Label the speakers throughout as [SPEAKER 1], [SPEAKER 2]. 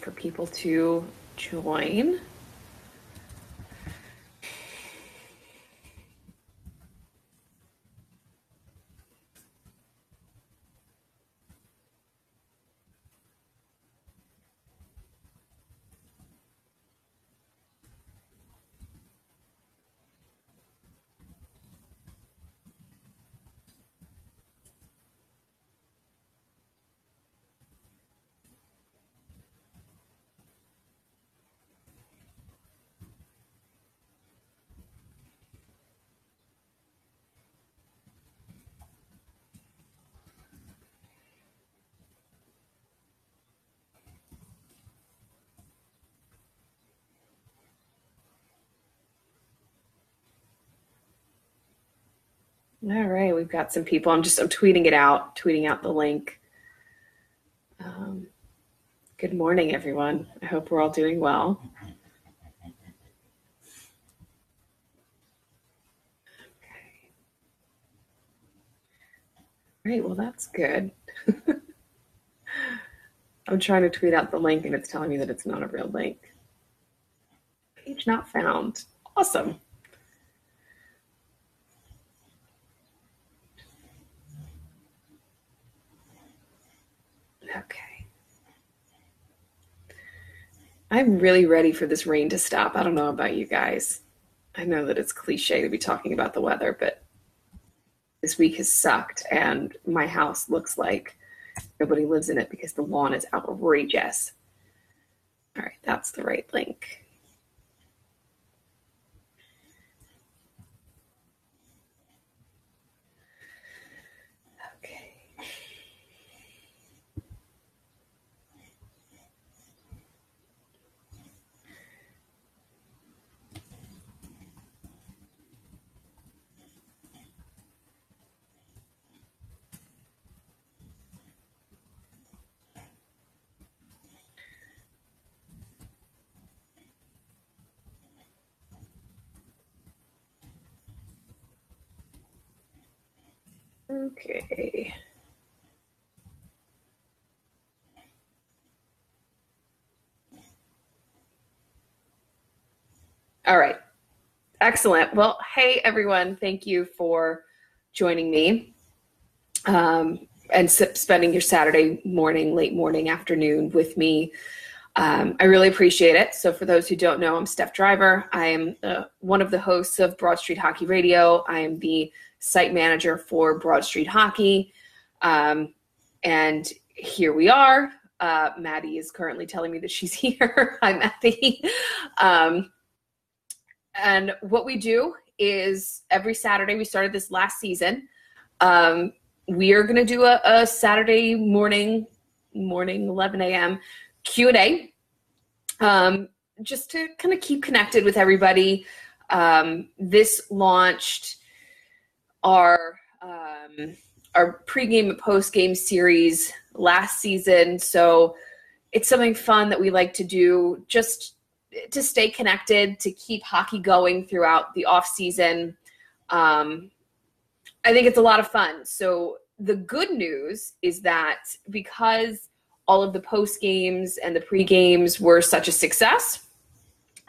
[SPEAKER 1] For people to join. All right, we've got some people. I'm just I'm tweeting it out, tweeting out the link. Um, good morning, everyone. I hope we're all doing well. Okay. All right, well, that's good. I'm trying to tweet out the link and it's telling me that it's not a real link. Page not found. Awesome. Okay. I'm really ready for this rain to stop. I don't know about you guys. I know that it's cliche to be talking about the weather, but this week has sucked, and my house looks like nobody lives in it because the lawn is outrageous. All right, that's the right link. Okay. All right. Excellent. Well, hey, everyone. Thank you for joining me um, and spending your Saturday morning, late morning, afternoon with me. Um, I really appreciate it. So, for those who don't know, I'm Steph Driver. I am uh, one of the hosts of Broad Street Hockey Radio. I am the site manager for Broad Street Hockey. Um, and here we are. Uh, Maddie is currently telling me that she's here. Hi, Maddie. Um, and what we do is every Saturday, we started this last season. Um, we are going to do a, a, Saturday morning, morning 11 a.m. Q&A um, just to kind of keep connected with everybody. Um, this launched our um, our pregame and postgame series last season. So it's something fun that we like to do just to stay connected, to keep hockey going throughout the off season. Um, I think it's a lot of fun. So the good news is that because all of the post games and the pre games were such a success,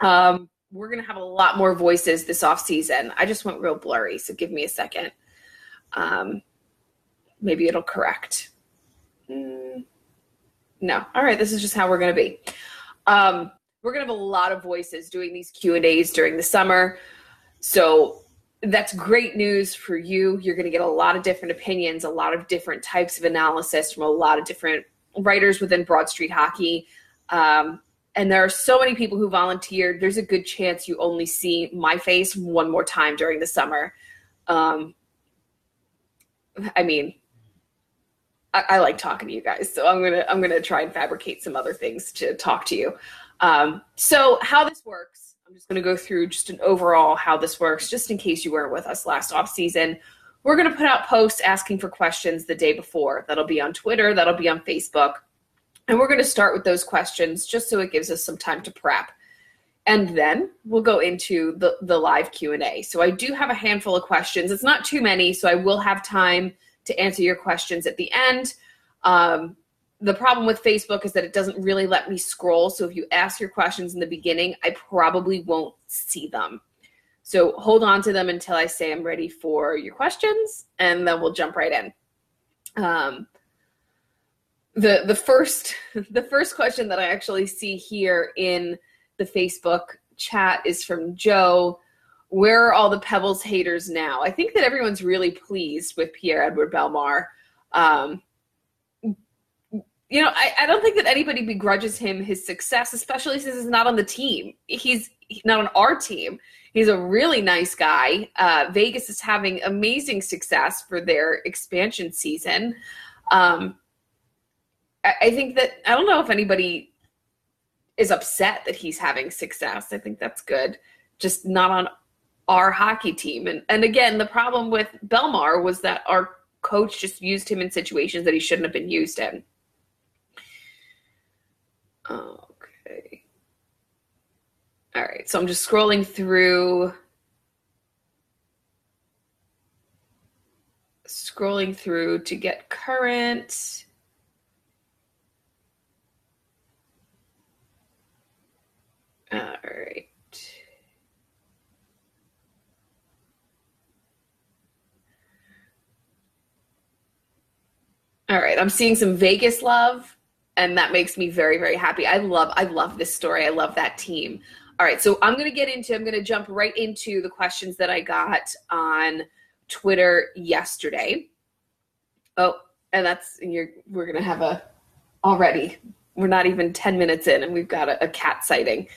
[SPEAKER 1] um, we're going to have a lot more voices this off season. I just went real blurry, so give me a second. Um, maybe it'll correct. Mm, no. All right. This is just how we're going to be. Um, we're going to have a lot of voices doing these Q and A's during the summer. So that's great news for you. You're going to get a lot of different opinions, a lot of different types of analysis from a lot of different writers within Broad Street Hockey. Um, and there are so many people who volunteered. There's a good chance you only see my face one more time during the summer. Um, I mean, I, I, like talking to you guys, so I'm gonna I'm gonna try and fabricate some other things to talk to you. Um, so how this works, I'm just gonna go through just an overall how this works, just in case you weren't with us last off season. We're gonna put out posts asking for questions the day before. That'll be on Twitter. That'll be on Facebook. And we're going to start with those questions just so it gives us some time to prep. And then we'll go into the, the live q&a so i do have a handful of questions. It's not too many so i will have time to answer your questions at the end. Um, the problem with facebook is that it doesn't really let me scroll so if you ask your questions in the beginning i probably won't see them. So hold on to them until i say i'm ready for your questions and then we'll jump right in. Um, the the first the first question that i actually see here in the Facebook chat is from Joe. Where are all the Pebbles haters now? I think that everyone's really pleased with Pierre Edouard Bellemare. Um, you know, I, I, don't think that anybody begrudges him his success, especially since he's not on the team. He's not on our team. He's a really nice guy. Uh, Vegas is having amazing success for their expansion season. Um, I, think that I don't know if anybody is upset that he's having success. I think that's good. Just not on our hockey team. And and again, the problem with Bellemare was that our coach just used him in situations that he shouldn't have been used in. Okay. All right. So I'm just scrolling through scrolling through to get current. All right. All right, I'm seeing some Vegas love and that makes me very very happy. I love I love this story. I love that team. All right, so I'm to get into I'm to jump right into the questions that I got on Twitter yesterday. Oh, and that's and you're we're to have a already. We're not even 10 minutes in and we've got a, a cat sighting.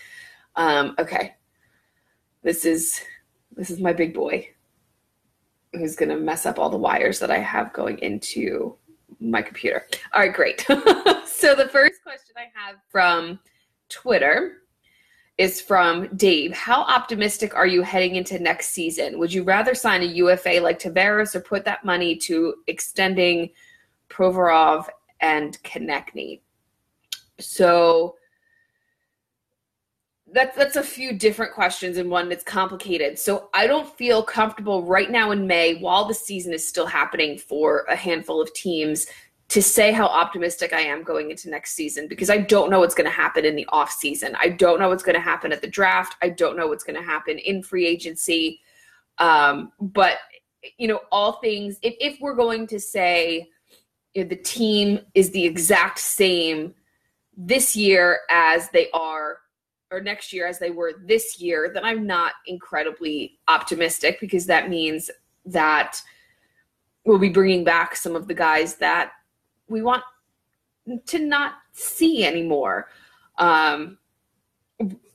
[SPEAKER 1] Um, okay. This is this is my big boy who's going to mess up all the wires that I have going into my computer. All right, great. so the first question I have from Twitter is from Dave. How optimistic are you heading into next season? Would you rather sign a UFA like Tavares or put that money to extending Provorov and Konecny? So that's that's a few different questions and one that's complicated. So I don't feel comfortable right now in May while the season is still happening for a handful of teams to say how optimistic I am going into next season because I don't know what's going to happen in the off season. I don't know what's going to happen at the draft. I don't know what's going to happen in free agency. Um, but you know, all things if, if we're going to say you know, the team is the exact same this year as they are or next year as they were this year, then I'm not incredibly optimistic because that means that we'll be bringing back some of the guys that we want to not see anymore. Um,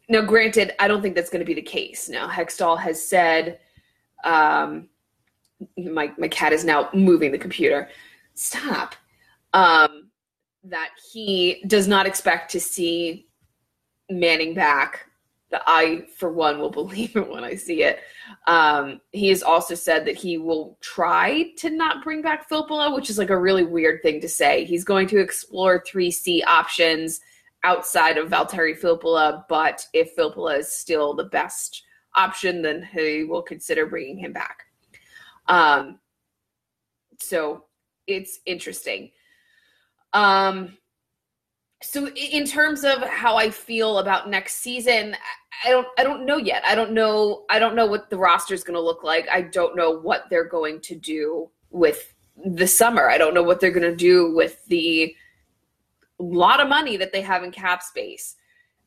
[SPEAKER 1] now, granted, I don't think that's going to be the case. Now, Hextall has said, um, my my cat is now moving the computer. Stop. Um, that he does not expect to see Manning back. The I, for one, will believe it when I see it. Um, he has also said that he will try to not bring back Filppula, which is like a really weird thing to say. He's going to explore 3C options outside of Valtteri Filppula, but if Filppula is still the best option, then he will consider bringing him back. Um, so it's interesting. Um, so in terms of how I feel about next season, I don't I don't know yet. I don't know I don't know what the roster is going to look like. I don't know what they're going to do with the summer. I don't know what they're going to do with the lot of money that they have in cap space.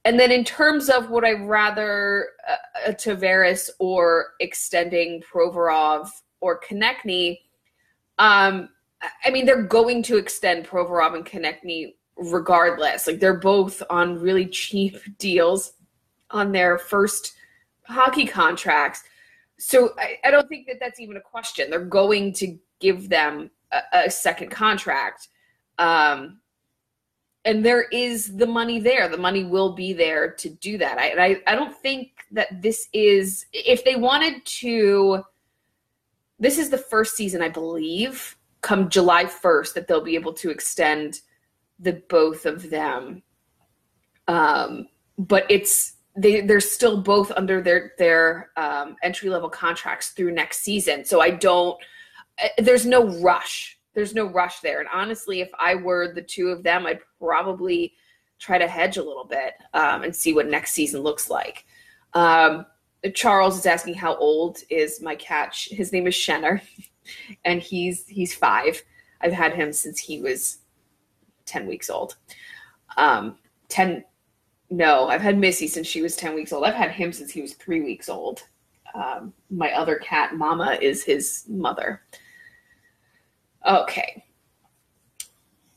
[SPEAKER 1] And then in terms of would I rather uh, Tavares or extending Provorov or Konecny, um, I mean they're going to extend Provorov and Konecny regardless. Like they're both on really cheap deals on their first hockey contracts. So I, I, don't think that that's even a question. They're going to give them a, a second contract. Um, and there is the money there. The money will be there to do that. I, I, I don't think that this is, if they wanted to, this is the first season, I believe, come July 1st, that they'll be able to extend the both of them. Um, but it's, they, they're still both under their, their um, entry level contracts through next season. So I don't, eh, there's no rush there's no rush there. And honestly, if I were the two of them, I'd probably try to hedge a little bit um, and see what next season looks like. Um, Charles is asking how old is my cat. His name is Shenner, and he's he's five. I've had him since he was ten weeks old. Um, ten. No, I've had Missy since she was ten weeks old. I've had him since he was three weeks old. Um, my other cat, Mama, is his mother. Okay.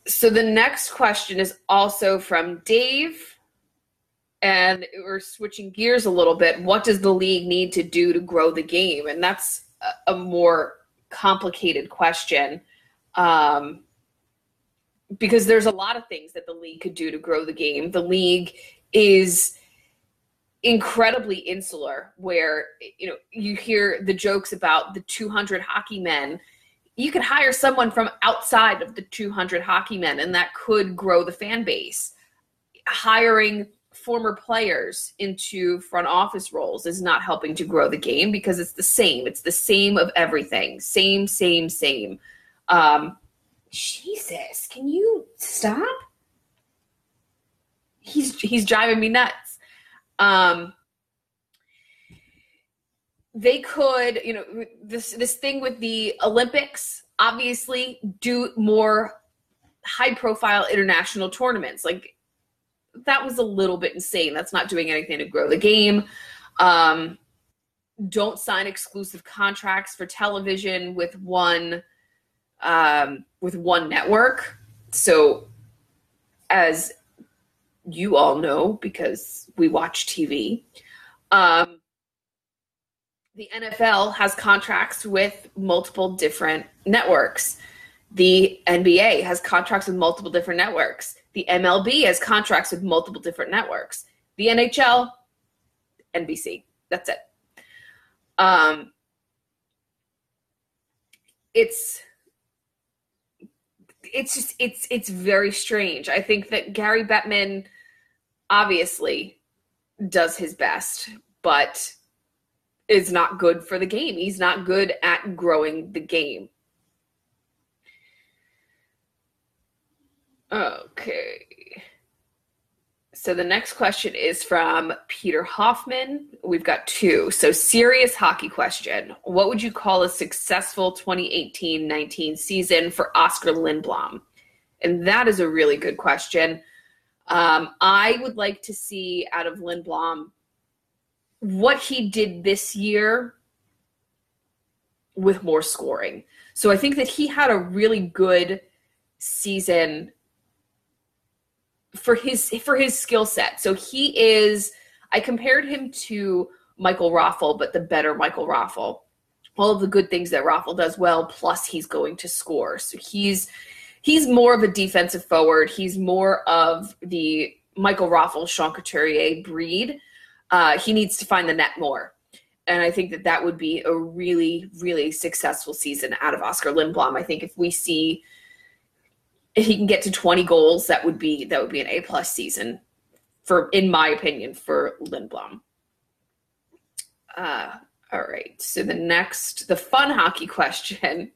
[SPEAKER 1] So the next question is also from Dave. And we're switching gears a little bit. What does the league need to do to grow the game? And that's a more complicated question. Um, because there's a lot of things that the league could do to grow the game. The league is incredibly insular where you know you hear the jokes about the 200 hockey men. You could hire someone from outside of the 200 hockey men and that could grow the fan base. Hiring former players into front office roles is not helping to grow the game because it's the same. It's the same of everything. Same same same. Um jesus can you stop he's he's driving me nuts um they could, you know, this this thing with the Olympics, obviously, do more high profile international tournaments. Like that was a little bit insane. That's not doing anything to grow the game. Um, don't sign exclusive contracts for television with one um, with one network. So, as you all know, because we watch TV, um, the NFL has contracts with multiple different networks. The NBA has contracts with multiple different networks. The MLB has contracts with multiple different networks. The NHL, NBC. That's it. Um, it's it's just it's it's very strange. I think that Gary Bettman obviously does his best, but is not good for the game. He's not good at growing the game. Okay. So the next question is from Peter Hoffman. We've got two. So, serious hockey question. What would you call a successful 2018 19 season for Oskar Lindblom? And that is a really good question. Um, I would like to see out of Lindblom what he did this year with more scoring. So I think that he had a really good season for his for his skill set. So he is I compared him to Michael Raffl, but the better Michael Raffl. All of the good things that Raffl does well, plus he's going to score. So he's he's more of a defensive forward. He's more of the Michael Raffl, Sean Couturier breed uh, he needs to find the net more. And I think that that would be a really, really successful season out of Oskar Lindblom. I think if we see if he can get to 20 goals, that would be that would be an A plus season for, in my opinion, for Lindblom. Uh, all right. So the next, the fun hockey question,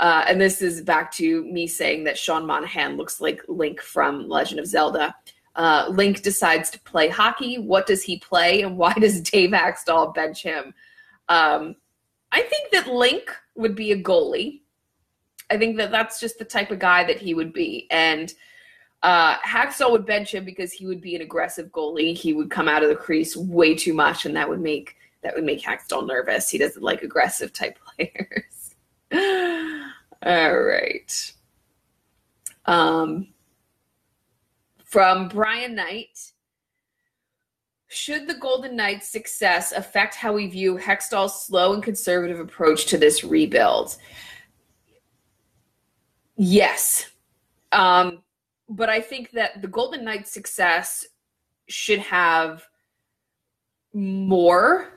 [SPEAKER 1] uh, and this is back to me saying that Sean Monahan looks like Link from Legend of Zelda. Uh, Link decides to play hockey. What does he play, and why does Dave Hakstol bench him? Um, I think that Link would be a goalie. I think that that's just the type of guy that he would be, and uh, Hakstol would bench him because he would be an aggressive goalie. He would come out of the crease way too much, and that would make that would make Hakstol nervous. He doesn't like aggressive type players. All right. Um, from Brian Knight. Should the Golden Knights' success affect how we view Hakstol's slow and conservative approach to this rebuild? Yes. Um, but I think that the Golden Knights' success should have more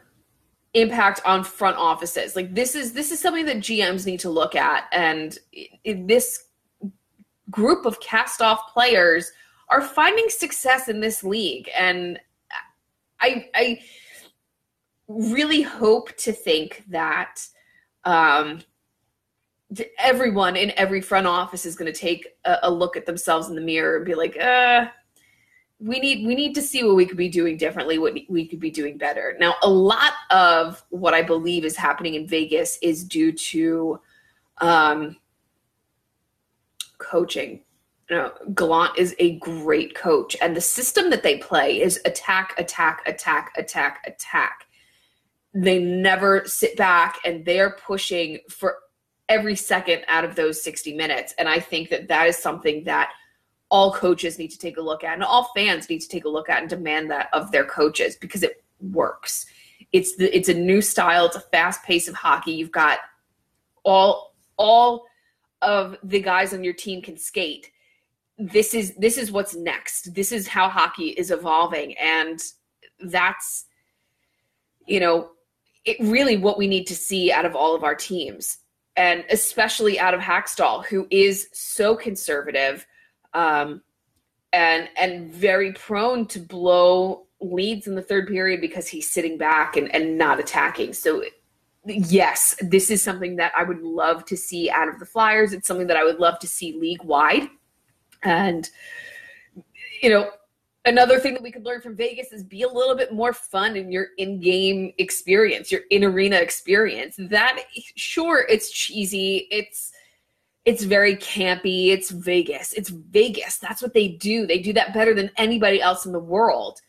[SPEAKER 1] impact on front offices. Like this is this is something that GMs need to look at, and this group of cast-off players are finding success in this league, and I I really hope to think that um, everyone in every front office is going to take a, a, look at themselves in the mirror and be like, uh, we need we need to see what we could be doing differently, what we could be doing better. Now, a lot of what I believe is happening in Vegas is due to um, coaching. You know, Gallant is a great coach, and the system that they play is attack, attack, attack, attack, attack. They never sit back, and they're pushing for every second out of those 60 minutes. And I think that that is something that all coaches need to take a look at and all fans need to take a look at and demand that of their coaches because it works. It's the it's a new style, it's a fast pace of hockey. You've got all all of the guys on your team can skate. This is this is what's next. This is how hockey is evolving and that's you know, it really what we need to see out of all of our teams and especially out of Hakstol, who is so conservative um, and and very prone to blow leads in the third period because he's sitting back and, and not attacking. So yes, this is something that I would love to see out of the Flyers. It's something that I would love to see league wide. And you know, another thing that we could learn from Vegas is be a little bit more fun in your in-game experience, your in-arena experience. That sure, it's cheesy, it's it's very campy, it's Vegas. It's Vegas. That's what they do. They do that better than anybody else in the world.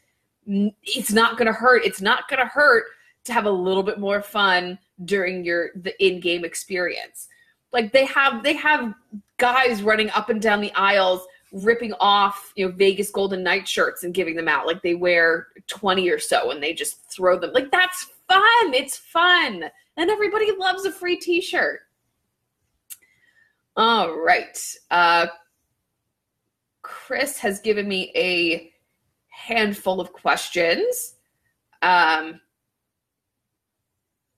[SPEAKER 1] It's not going to hurt. It's not going to hurt to have a little bit more fun during your the in-game experience. Like they have they have guys running up and down the aisles ripping off you know Vegas Golden Knight shirts and giving them out. Like they wear 20 or so and they just throw them. Like that's fun. It's fun. And everybody loves a free t-shirt. All right. Uh Chris has given me a handful of questions. Um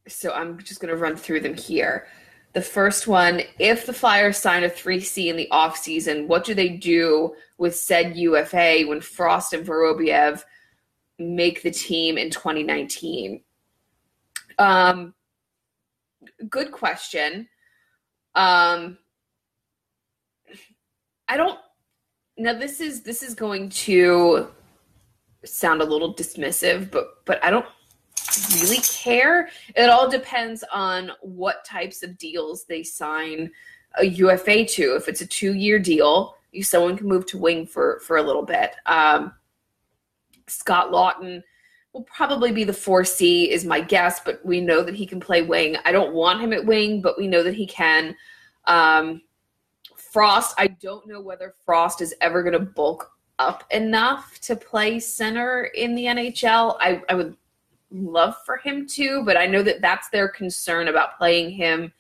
[SPEAKER 1] so I'm just going to run through them here. The first one, if the Flyers sign a 3C in the offseason, what do they do with said UFA when Frost and Vorobyev make the team in 2019? Um, good question. Um, I don't now this is this is going to sound a little dismissive, but but I don't really care. It all depends on what types of deals they sign a UFA to. If it's a two year deal, you someone can move to wing for for a little bit. Um, Scott Laughton will probably be the 4C is my guess, but we know that he can play wing. I don't want him at wing, but we know that he can. Um, Frost, I don't know whether Frost is ever going to bulk up enough to play center in the NHL. I, I would love for him to, but I know that that's their concern about playing him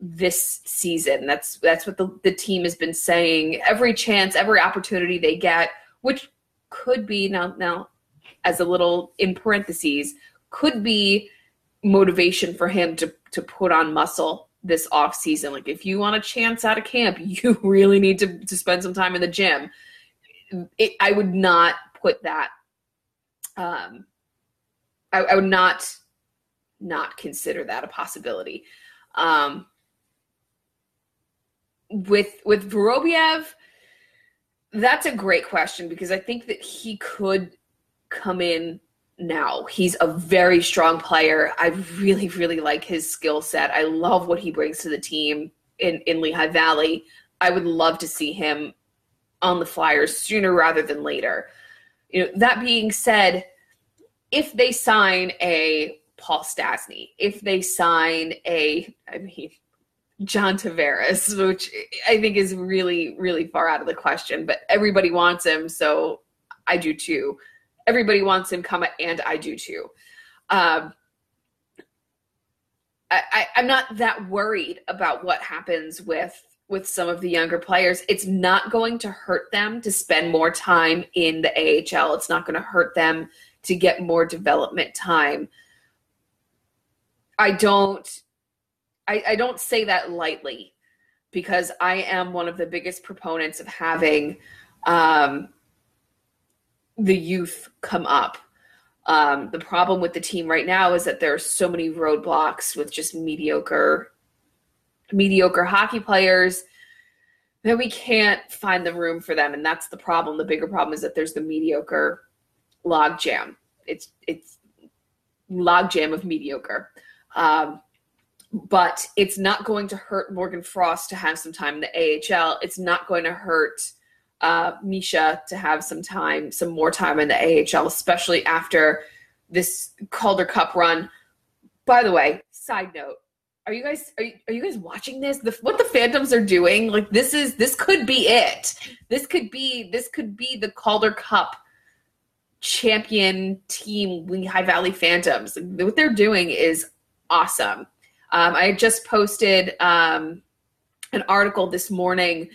[SPEAKER 1] this season. That's that's what the, the team has been saying. Every chance, every opportunity they get, which could be now now as a little in parentheses, could be motivation for him to to put on muscle this off season. Like if you want a chance out of camp, you really need to, to spend some time in the gym. It, I would not put that um, I, I would not not consider that a possibility. Um, with with Vorobyev, that's a great question because I think that he could come in now. He's a very strong player. I really, really like his skill set. I love what he brings to the team in, in Lehigh Valley. I would love to see him on the Flyers sooner rather than later. You know, that being said, if they sign a Paul Stastny, if they sign a, I mean, John Tavares, which I think is really, really far out of the question, but everybody wants him, so I do too. Everybody wants him, come, and I do too. Um, I, I'm not that worried about what happens with with some of the younger players. It's not going to hurt them to spend more time in the AHL. It's not going to hurt them to get more development time. I don't I, I don't say that lightly because I am one of the biggest proponents of having um, the youth come up. Um, the problem with the team right now is that there are so many roadblocks with just mediocre, mediocre hockey players that we can't find the room for them, and that's the problem. The bigger problem is that there's the mediocre logjam. It's it's logjam of mediocre. Um, but it's not going to hurt Morgan Frost to have some time in the AHL. It's not going to hurt uh, Misha to have some time, some more time in the AHL, especially after this Calder Cup run. By the way, side note, are you guys are you, are you guys watching this? The, what the Phantoms are doing, like this is this could be it. This could be this could be the Calder Cup champion team, Lehigh Valley Phantoms. What they're doing is awesome. Um, I just posted um, an article this morning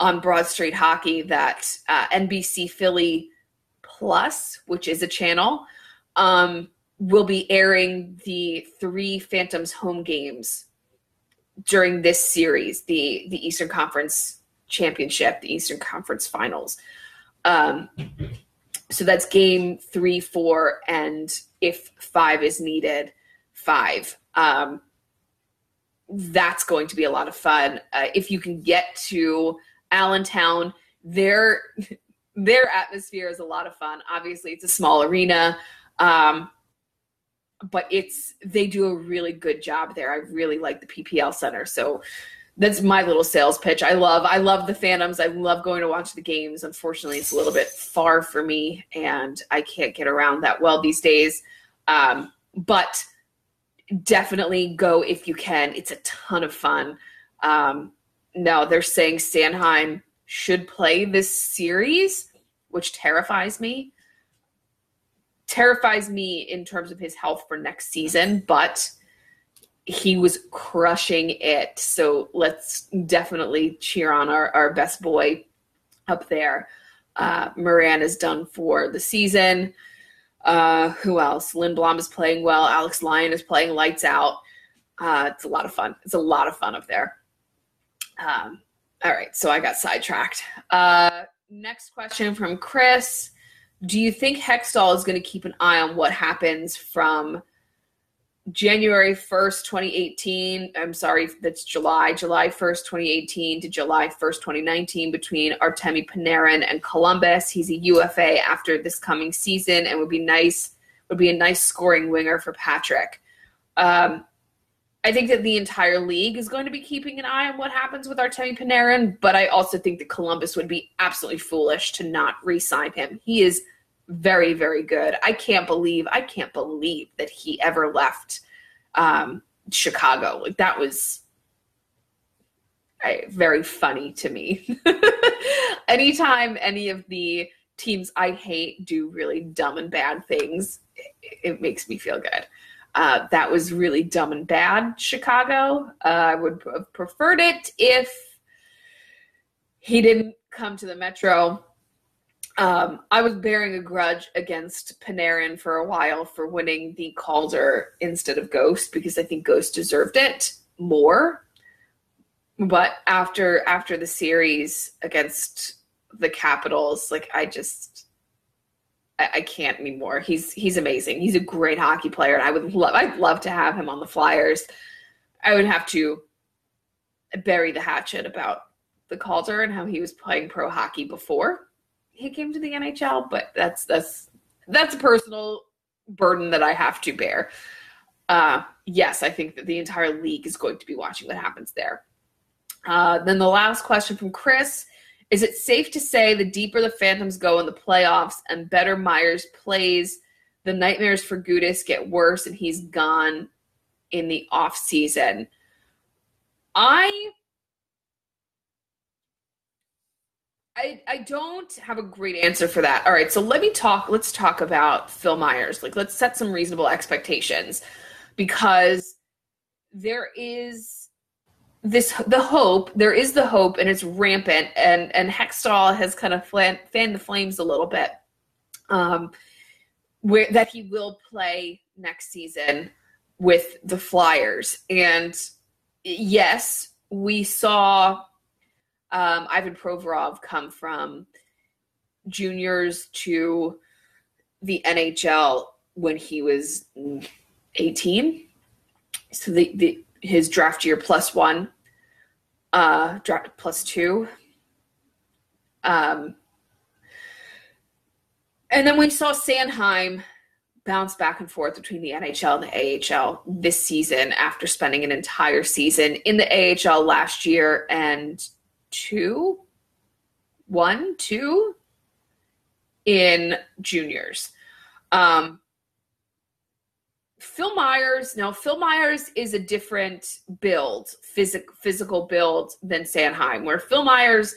[SPEAKER 1] on Broad Street Hockey that uh, NBC Philly Plus, which is a channel, um, will be airing the three Phantoms home games during this series, the the Eastern Conference Championship, the Eastern Conference Finals. Um, so that's game three, four, and if five is needed, five. Um, that's going to be a lot of fun. Uh, if you can get to Allentown, their their atmosphere is a lot of fun. Obviously, it's a small arena, um, but it's they do a really good job there. I really like the PPL Center, so that's my little sales pitch. I love I love the Phantoms. I love going to watch the games. Unfortunately, it's a little bit far for me, and I can't get around that well these days. Um, but definitely go if you can. It's a ton of fun. Um, no, they're saying Sanheim should play this series, which terrifies me. Terrifies me in terms of his health for next season, but he was crushing it. So let's definitely cheer on our, our best boy up there. Uh, Morin is done for the season. Uh, who else? Lindblom is playing well. Alex Lyon is playing lights out. Uh, it's a lot of fun. It's a lot of fun up there. Um, all right, so I got sidetracked. Uh, next question from Chris. Do you think Hextall is going to keep an eye on what happens from January 1st, 2018? I'm sorry, that's July, July 1st, 2018 to July 1st, 2019 between Artemi Panarin and Columbus. He's a UFA after this coming season and would be nice would be a nice scoring winger for Patrick. Um, I think that the entire league is going to be keeping an eye on what happens with Artemi Panarin, but I also think that Columbus would be absolutely foolish to not re-sign him. He is very, very good. I can't believe I can't believe that he ever left um, Chicago. Like that was I, very funny to me. Anytime any of the teams I hate do really dumb and bad things, it, it makes me feel good. Uh, that was really dumb and bad, Chicago. Uh, I would have preferred it if he didn't come to the Metro. Um, I was bearing a grudge against Panarin for a while for winning the Calder instead of Ghost because I think Ghost deserved it more. But after after the series against the Capitals, like I just I, I can't anymore. He's he's amazing. He's a great hockey player, and I would love I'd love to have him on the Flyers. I would have to bury the hatchet about the Calder and how he was playing pro hockey before he came to the NHL, but that's that's that's a personal burden that I have to bear. Uh, yes, I think that the entire league is going to be watching what happens there. Uh, then the last question from Chris is it safe to say the deeper the Phantoms go in the playoffs and better Myers plays, the nightmares for Gudas get worse and he's gone in the off season? I I, I don't have a great answer for that. All right, so let me talk. Let's talk about Phil Myers. Like, let's set some reasonable expectations because there is this the hope there is the hope and it's rampant and and Hextall has kind of flan, fanned the flames a little bit um where that he will play next season with the Flyers and yes we saw um, Ivan Provorov come from juniors to the NHL when he was 18 so the, the his draft year plus one, uh, draft plus two. Um, and then we saw Sanheim bounce back and forth between the NHL and the AHL this season after spending an entire season in the AHL last year and two, one, two in juniors. Um, Phil Myers, now Phil Myers is a different build, physic, physical build than Sanheim, where Phil Myers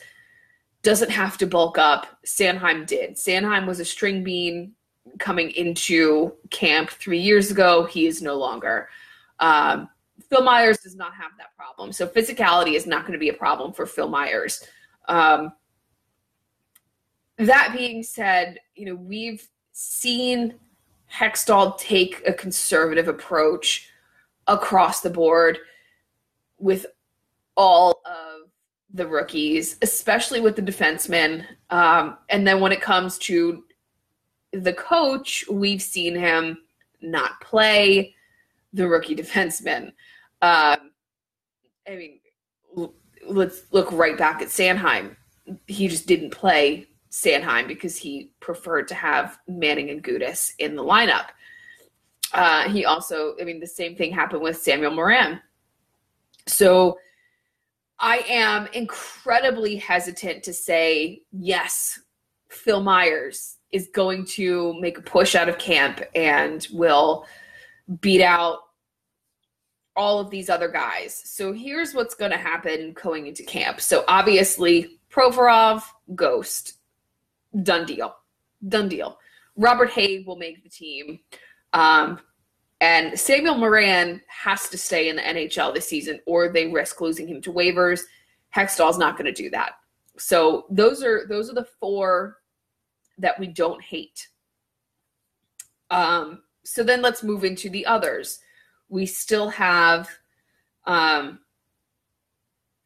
[SPEAKER 1] doesn't have to bulk up. Sanheim did. Sanheim was a string bean coming into camp three years ago. He is no longer. Um, Phil Myers does not have that problem. So physicality is not going to be a problem for Phil Myers. Um, that being said, you know, we've seen Hextall take a conservative approach across the board with all of the rookies, especially with the defensemen. Um, and then when it comes to the coach, we've seen him not play the rookie defenseman. Um, I mean, let's look right back at Sanheim. He just didn't play Sanheim because he preferred to have Manning and Gudas in the lineup. Uh, he also, I mean, the same thing happened with Samuel Morin. So I am incredibly hesitant to say, yes, Phil Myers is going to make a push out of camp and will beat out all of these other guys. So here's what's going to happen going into camp. So obviously, Provorov, Ghost done deal. Done deal. Robert Hagg will make the team. Um, and Samuel Morin has to stay in the NHL this season, or they risk losing him to waivers. Hextall's not going to do that. So those are those are the four that we don't hate. Um, so then let's move into the others. We still have um,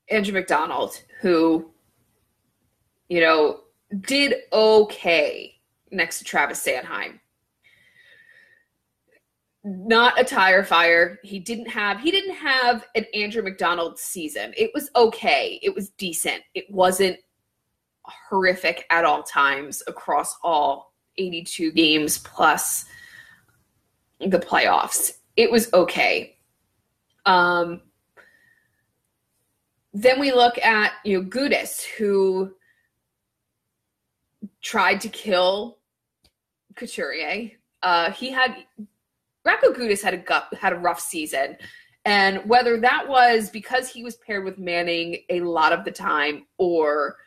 [SPEAKER 1] Andrew MacDonald, who, you know, did okay next to Travis Sanheim. Not a tire fire. He didn't have he didn't have an Andrew MacDonald season. It was okay. It was decent. It wasn't horrific at all times across all 82 games plus the playoffs. It was okay. Um then we look at you know Gudas, who tried to kill Couturier. Uh, he had Radko Gudas had a gut, had a rough season, and whether that was because he was paired with Manning a lot of the time, or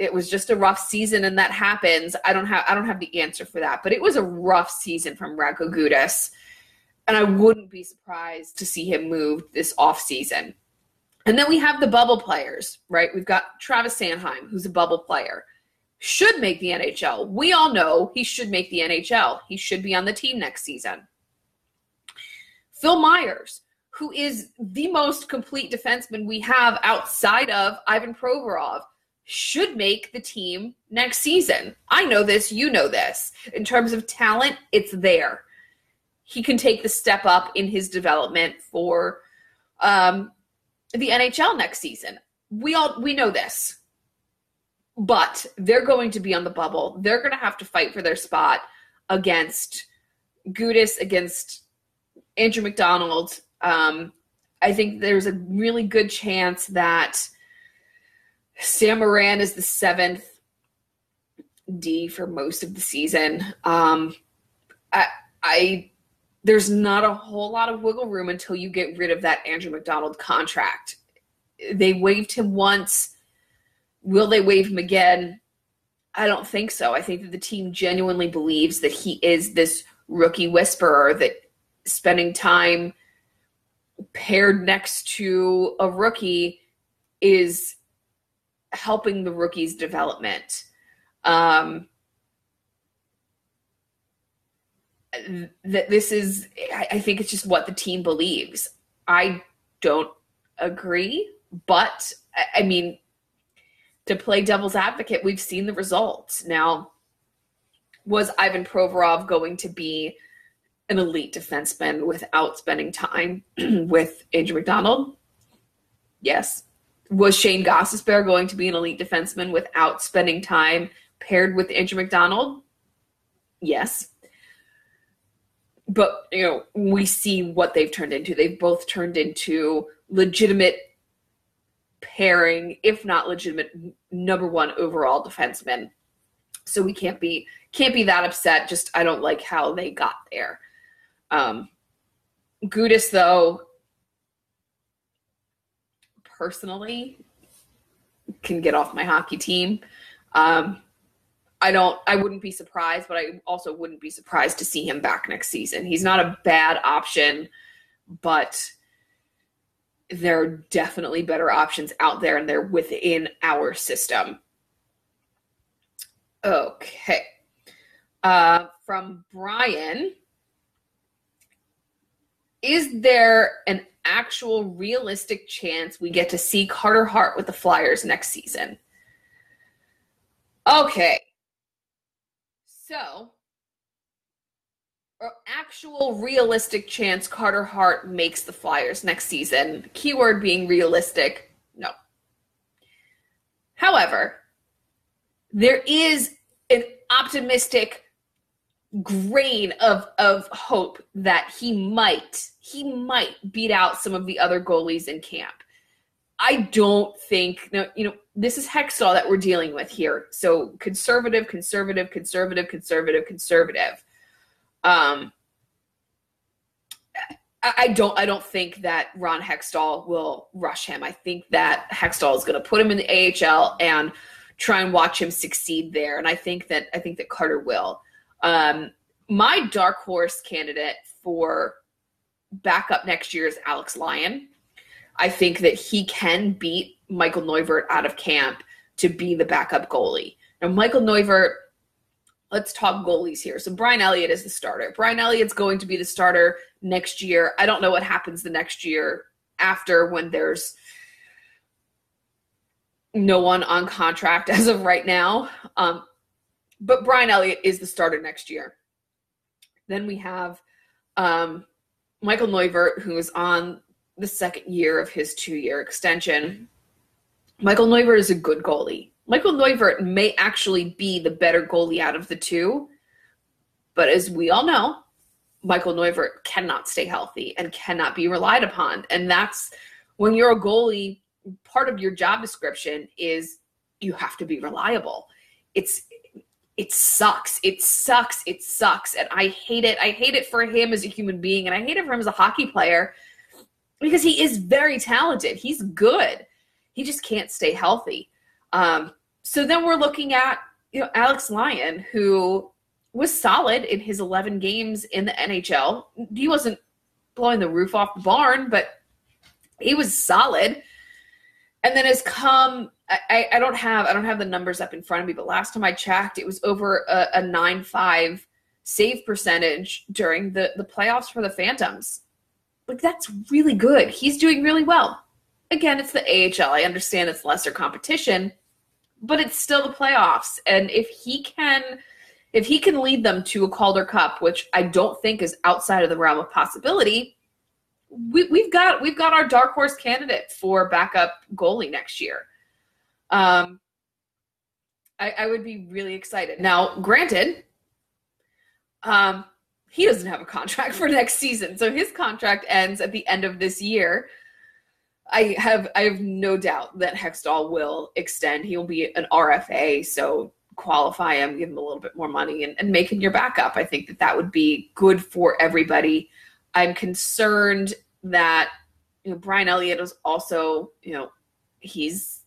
[SPEAKER 1] it was just a rough season and that happens, I don't have I don't have the answer for that. But it was a rough season from Radko Gudas, and I wouldn't be surprised to see him move this off season. And then we have the bubble players, right? We've got Travis Sanheim, who's a bubble player should make the NHL. We all know he should make the NHL. He should be on the team next season. Phil Myers, who is the most complete defenseman we have outside of Ivan Provorov, should make the team next season. I know this, you know this. In terms of talent, it's there. He can take the step up in his development for um, the NHL next season. We all we know this but they're going to be on the bubble. They're going to have to fight for their spot against Gudas, against Andrew MacDonald. Um, I think there's a really good chance that Sam Morin is the seventh D for most of the season. Um, I, I there's not a whole lot of wiggle room until you get rid of that Andrew MacDonald contract. They waived him once Will they waive him again? I don't think so. I think that the team genuinely believes that he is this rookie whisperer that spending time paired next to a rookie is helping the rookie's development. Um, that this is, I think it's just what the team believes. I don't agree, but I mean, to play devil's advocate, we've seen the results. Now, was Ivan Provorov going to be an elite defenseman without spending time with Andrew MacDonald? Yes. Was Shane Gostisbehere going to be an elite defenseman without spending time paired with Andrew MacDonald? Yes. But, you know, we see what they've turned into. They've both turned into legitimate pairing, if not legitimate number one overall defenseman. So we can't be can't be that upset. Just I don't like how they got there. Um, Gudas, though, personally, can get off my hockey team. Um, I don't. I wouldn't be surprised, but I also wouldn't be surprised to see him back next season. He's not a bad option, but there are definitely better options out there, and they're within our system. Okay. Uh, from Brian Is there an actual realistic chance we get to see Carter Hart with the Flyers next season? Okay. So, actual realistic chance Carter Hart makes the Flyers next season. Keyword being realistic. No. However, there is an optimistic grain of of hope that he might he might beat out some of the other goalies in camp. I don't think no, you know, this is Hextall that we're dealing with here. So conservative, conservative, conservative, conservative, conservative. Um I, I don't I don't think that Ron Hextall will rush him. I think that Hextall is gonna put him in the AHL and try and watch him succeed there. And I think that I think that Carter will. Um, my dark horse candidate for backup next year is Alex Lyon. I think that he can beat Michael Neuvirth out of camp to be the backup goalie. Now, Michael Neuvirth, let's talk goalies here. So, Brian Elliott is the starter. Brian Elliott's going to be the starter next year. I don't know what happens the next year after when there's no one on contract as of right now. Um, but Brian Elliott is the starter next year. Then we have um, Michael Neuvirth, who is on the second year of his two year extension. Michael Neuvirth is a good goalie. Michael Neuvirth may actually be the better goalie out of the two. But as we all know, Michael Neuvirth cannot stay healthy and cannot be relied upon. And that's when you're a goalie, part of your job description is you have to be reliable. It's it sucks. It sucks. It sucks. And I hate it. I hate it for him as a human being and I hate it for him as a hockey player because he is very talented. He's good. He just can't stay healthy. Um, so then we're looking at you know Alex Lyon, who was solid in his 11 games in the NHL. He wasn't blowing the roof off the barn, but he was solid. And then has come I, I don't have I don't have the numbers up in front of me, but last time I checked, it was over a, a nine five save percentage during the the playoffs for the Phantoms. Like that's really good. He's doing really well. Again, it's the AHL. I understand it's lesser competition, but it's still the playoffs. And if he can if he can lead them to a Calder Cup, which I don't think is outside of the realm of possibility, we, we've got we've got our dark horse candidate for backup goalie next year. Um, I, I would be really excited. Now, granted, um, he doesn't have a contract for next season, so his contract ends at the end of this year. I have I have no doubt that Hextall will extend. He'll be an RFA, so qualify him, give him a little bit more money, and, and make him your backup. I think that that would be good for everybody. I'm concerned that you know Brian Elliott is also you know he's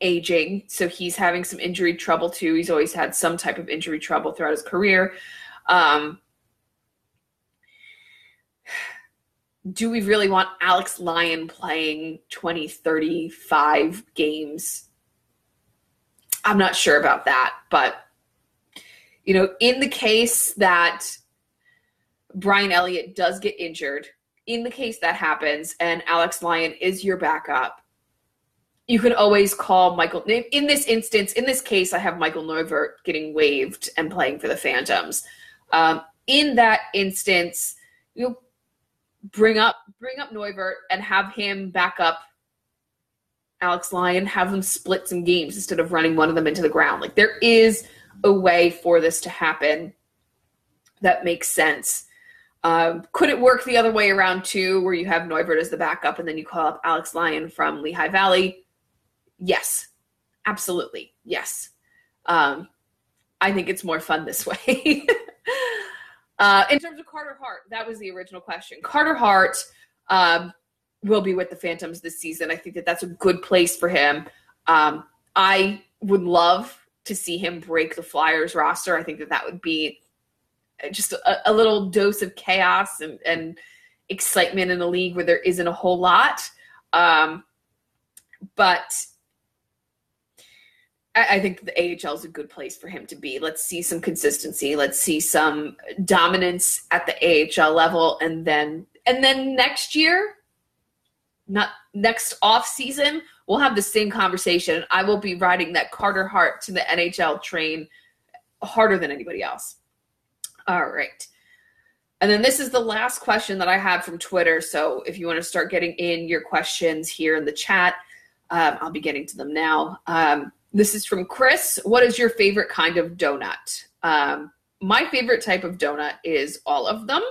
[SPEAKER 1] aging, so he's having some injury trouble too. He's always had some type of injury trouble throughout his career. Um, do we really want Alex Lyon playing 20, 35 games? I'm not sure about that, but you know, in the case that Brian Elliott does get injured, in the case that happens and Alex Lyon is your backup, you can always call Michael. In this instance, in this case, I have Michael Neuvirth getting waived and playing for the Phantoms. Um, in that instance, you bring up bring up Neuvirth and have him back up Alex Lyon, have them split some games instead of running one of them into the ground. Like there is a way for this to happen that makes sense. Um, could it work the other way around too, where you have Neuvirth as the backup and then you call up Alex Lyon from Lehigh Valley? Yes, absolutely. Yes. Um, I think it's more fun this way. uh, in terms of Carter Hart, that was the original question. Carter Hart um, will be with the Phantoms this season. I think that that's a good place for him. Um, I would love to see him break the Flyers roster. I think that that would be just a, a little dose of chaos and, and, excitement in a league where there isn't a whole lot. Um, but I, think the AHL is a good place for him to be. Let's see some consistency. Let's see some dominance at the AHL level, and then and then next year, not next off season, we'll have the same conversation. I will be riding that Carter Hart to the NHL train harder than anybody else. All right. And then this is the last question that I have from Twitter. So if you want to start getting in your questions here in the chat, um, I'll be getting to them now. Um, this is from Chris. What is your favorite kind of donut? Um, my favorite type of donut is all of them.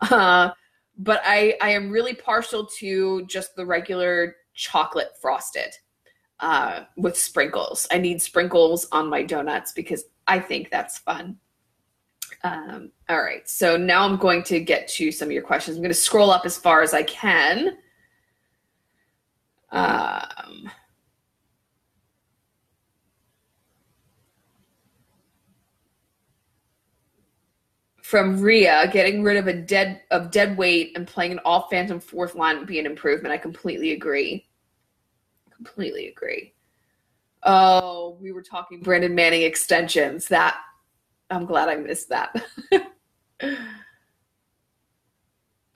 [SPEAKER 1] Uh, but I, I am really partial to just the regular chocolate frosted uh, with sprinkles. I need sprinkles on my donuts because I think that's fun. Um, all right, so now I'm going to get to some of your questions. I'm going to scroll up as far as I can. Um, from Ria, getting rid of a dead of dead weight and playing an all phantom fourth line would be an improvement. I completely agree. Completely agree. Oh, we were talking Brandon Manning extensions. That I'm glad I missed that.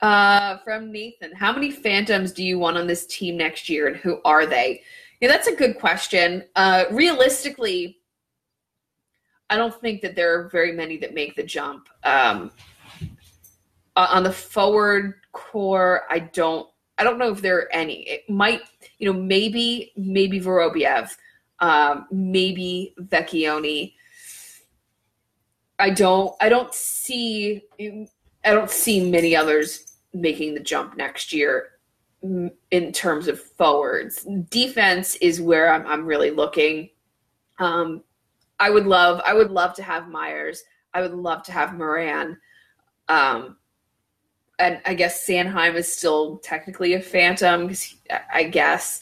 [SPEAKER 1] uh, from Nathan, how many phantoms do you want on this team next year, and who are they? Yeah, that's a good question. Uh, realistically, I don't think that there are very many that make the jump. Um, on the forward core, I don't. I don't know if there are any. It might, you know, maybe maybe Vorobyev, um, maybe Vecchione. I don't. I don't see. I don't see many others making the jump next year in terms of forwards. Defense is where I'm, I'm really looking. Um, I would love I would love to have Myers. I would love to have Morin. Um, and I guess Sanheim is still technically a phantom Because I guess.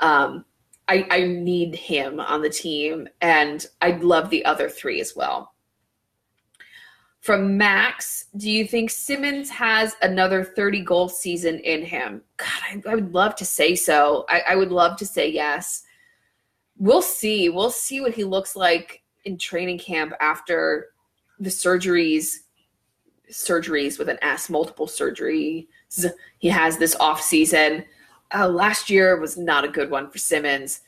[SPEAKER 1] Um, I, I need him on the team, and I'd love the other three as well. From Max, do you think Simmonds has another 30 goal season in him? God, I, I would love to say so. I, I would love to say yes we'll see. We'll see what he looks like in training camp after the surgeries surgeries with an S, multiple surgeries he has this off season. Uh, last year was not a good one for Simmonds.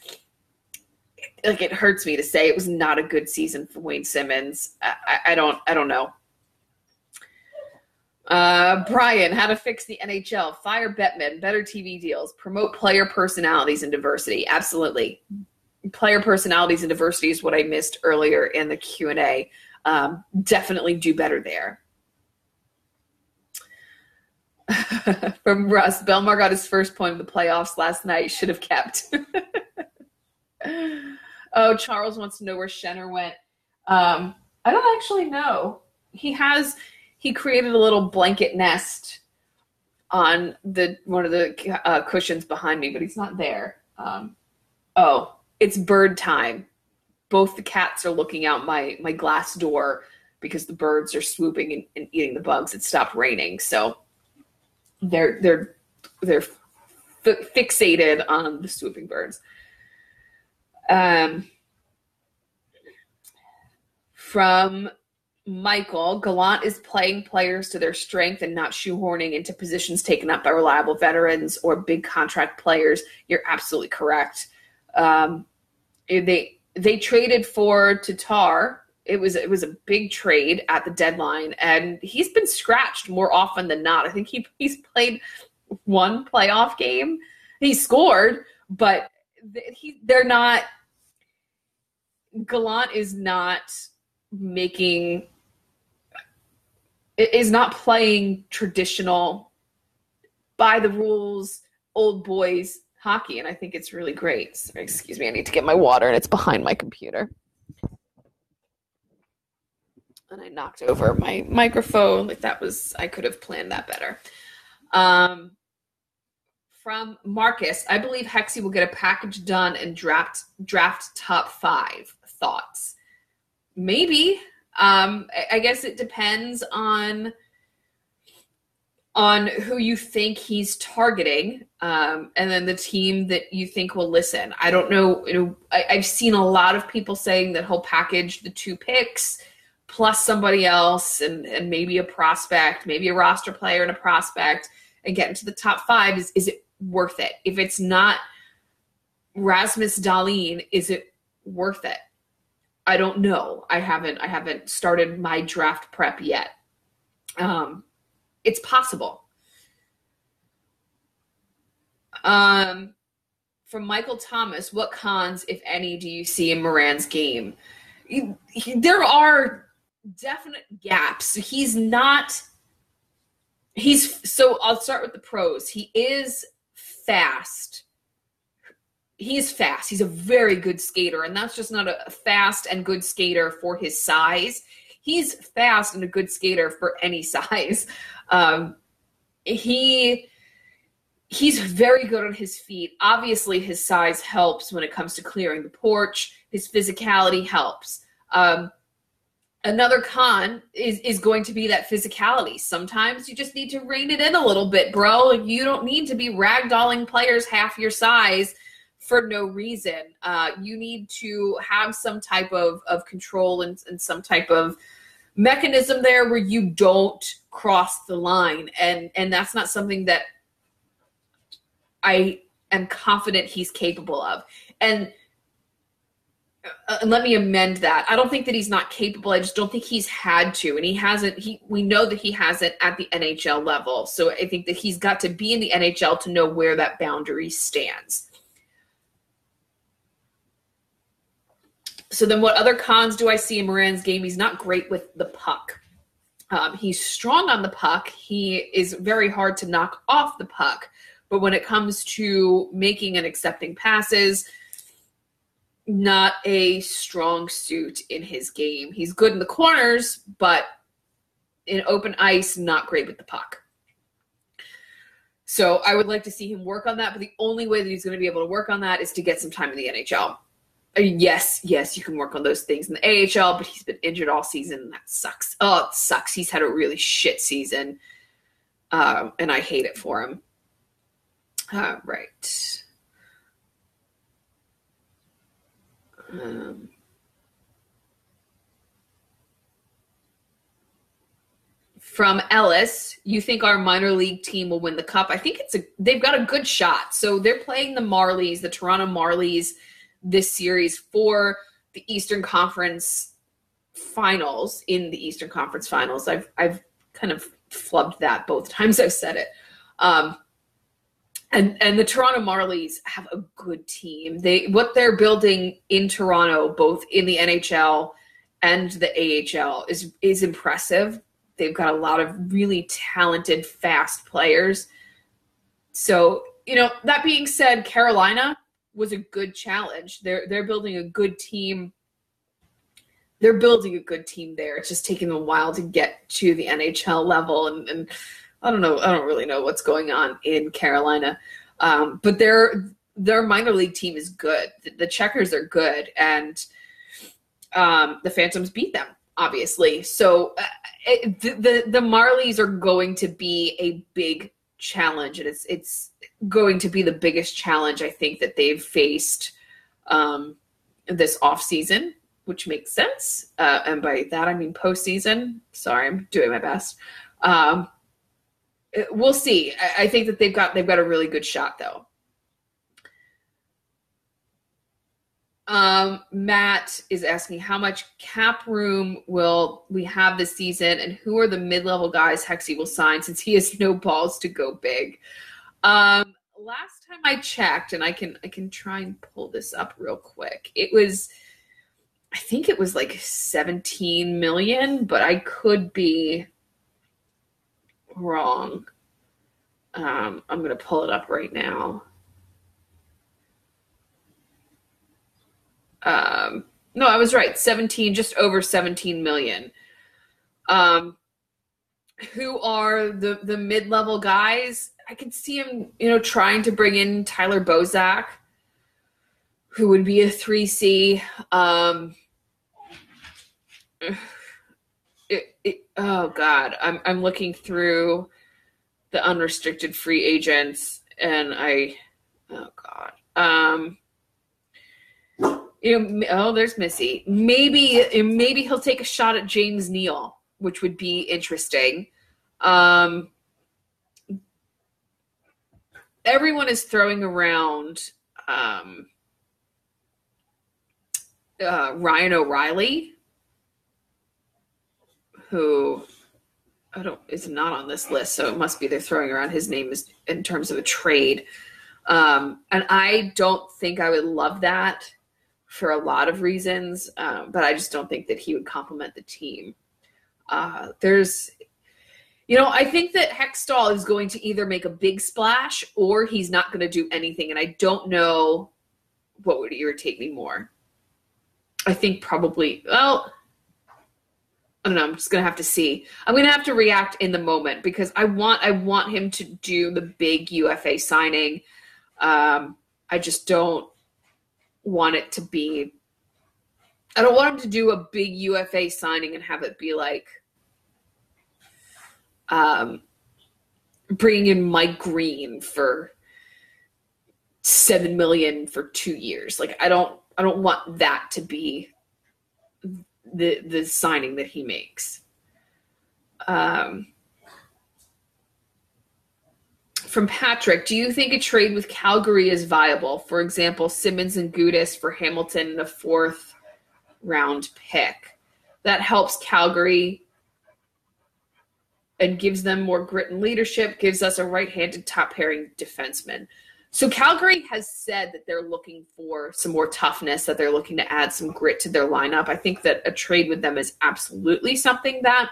[SPEAKER 1] Like it hurts me to say it was not a good season for Wayne Simmonds. I, I don't I don't know. Uh, Brian, how to fix the NHL? Fire Bettman, better TV deals, promote player personalities and diversity. Absolutely, player personalities and diversity is what I missed earlier in the Q and A. Um, definitely do better there. From Russ, Bellemare got his first point in the playoffs last night. Should have kept. oh, Charles wants to know where Schenner went. Um, I don't actually know. He has he created a little blanket nest on the one of the uh, cushions behind me, but he's not there. Um, oh, it's bird time. Both the cats are looking out my my glass door because the birds are swooping and, and eating the bugs. It stopped raining, so they're they're they're f- fixated on the swooping birds. Um, from Michael, Gallant is playing players to their strength and not shoehorning into positions taken up by reliable veterans or big contract players. You're absolutely correct. Um, they they traded for Tatar. It was it was a big trade at the deadline, and he's been scratched more often than not. I think he he's played one playoff game. He scored, but he, they're not. Gallant is not making is not playing traditional by the rules old boys hockey and i think it's really great. Sorry, excuse me i need to get my water and it's behind my computer. And i knocked over my microphone like that was i could have planned that better. Um, from marcus i believe hexy will get a package done and draft draft top five thoughts. Maybe. Um, I guess it depends on on who you think he's targeting, um, and then the team that you think will listen. I don't know. You know, I, I've seen a lot of people saying that he'll package the two picks plus somebody else, and and maybe a prospect, maybe a roster player and a prospect, and get into the top five. Is is it worth it? If it's not Rasmus Dahlin, is it worth it? I don't know. I haven't I haven't started my draft prep yet. Um, it's possible. Um, from Michael Thomas, what cons, if any, do you see in Morin's game? He, he, there are definite gaps. He's not. He's so. I'll start with the pros. He is fast he's fast. He's a very good skater, and that's just not a fast and good skater for his size. He's fast and a good skater for any size. Um, he he's very good on his feet. Obviously, his size helps when it comes to clearing the porch. His physicality helps. Um, another con is is going to be that physicality. Sometimes you just need to rein it in a little bit, bro. You don't need to be ragdolling players half your size for no reason. Uh, you need to have some type of, of control and, and some type of mechanism there where you don't cross the line. And, and that's not something that I am confident he's capable of. And uh, let me amend that. I don't think that he's not capable. I just don't think he's had to, and he hasn't. He we know that he hasn't at the NHL level. So I think that he's got to be in the NHL to know where that boundary stands. So then, what other cons do I see in Morin's game? He's not great with the puck. Um, he's strong on the puck. He is very hard to knock off the puck. But when it comes to making and accepting passes, not a strong suit in his game. He's good in the corners, but in open ice, not great with the puck. So I would like to see him work on that. But the only way that he's going to be able to work on that is to get some time in the NHL yes, yes, you can work on those things in the AHL, but he's been injured all season. That sucks. Oh, it sucks. He's had a really shit season, um, and I hate it for him. Uh, right. Um, from Ellis, you think our minor league team will win the cup? I think it's a they've got a good shot. So they're playing the Marlies, the Toronto Marlies this series for the Eastern Conference finals in the Eastern Conference finals. I've I've kind of flubbed that both times I've said it. Um, and and the Toronto Marlies have a good team. They what they're building in Toronto, both in the NHL and the AHL, is is impressive. They've got a lot of really talented, fast players. So you know that being said, Carolina was a good challenge. They're they're building a good team. They're building a good team there. It's just taking a while to get to the NHL level, and, and I don't know. I don't really know what's going on in Carolina, um, but their their minor league team is good. The, the Checkers are good, and um, the Phantoms beat them obviously. So uh, it, the, the Marlies are going to be a big challenge, and it's it's going to be the biggest challenge I think that they've faced um, this off season, which makes sense. Uh, and by that I mean postseason. Sorry, I'm doing my best. Um, we'll see. I, I think that they've got they've got a really good shot though. Um, Matt is asking how much cap room will we have this season, and who are the mid-level guys Hexy will sign since he has no balls to go big. Um, last time I checked, and I can I can try and pull this up real quick. It was, I think it was like 17 million, but I could be wrong. Um, I'm gonna pull it up right now. Um, no, I was right. 17, just over 17 million. Um, who are the the mid level guys? I could see him, you know, trying to bring in Tyler Bozak, who would be a three C. Um, it, it, oh God, I'm I'm looking through the unrestricted free agents, and I, oh God, um, oh, there's Missy. Maybe maybe he'll take a shot at James Neal, which would be interesting. Um, everyone is throwing around um, uh, Ryan O'Reilly, who I don't is not on this list, so it must be they're throwing around his name is in terms of a trade. Um, and I don't think I would love that for a lot of reasons, um, but I just don't think that he would complement the team. Uh, there's, you know, I think that Hextall is going to either make a big splash or he's not going to do anything, and I don't know what would irritate me more. I think probably, well, I don't know. I'm just gonna have to see. I'm gonna have to react in the moment because I want I want him to do the big UFA signing. Um, I just don't want it to be I don't want him to do a big UFA signing and have it be like um, bringing in Mike Green for seven million for two years. Like I don't I don't want that to be the the signing that he makes. Um, from Patrick, do you think a trade with Calgary is viable? For example, Simmonds and Gudas for Hamilton in a fourth round pick. That helps Calgary and gives them more grit and leadership, gives us a right handed top pairing defenseman. So Calgary has said that they're looking for some more toughness, that they're looking to add some grit to their lineup. I think that a trade with them is absolutely something that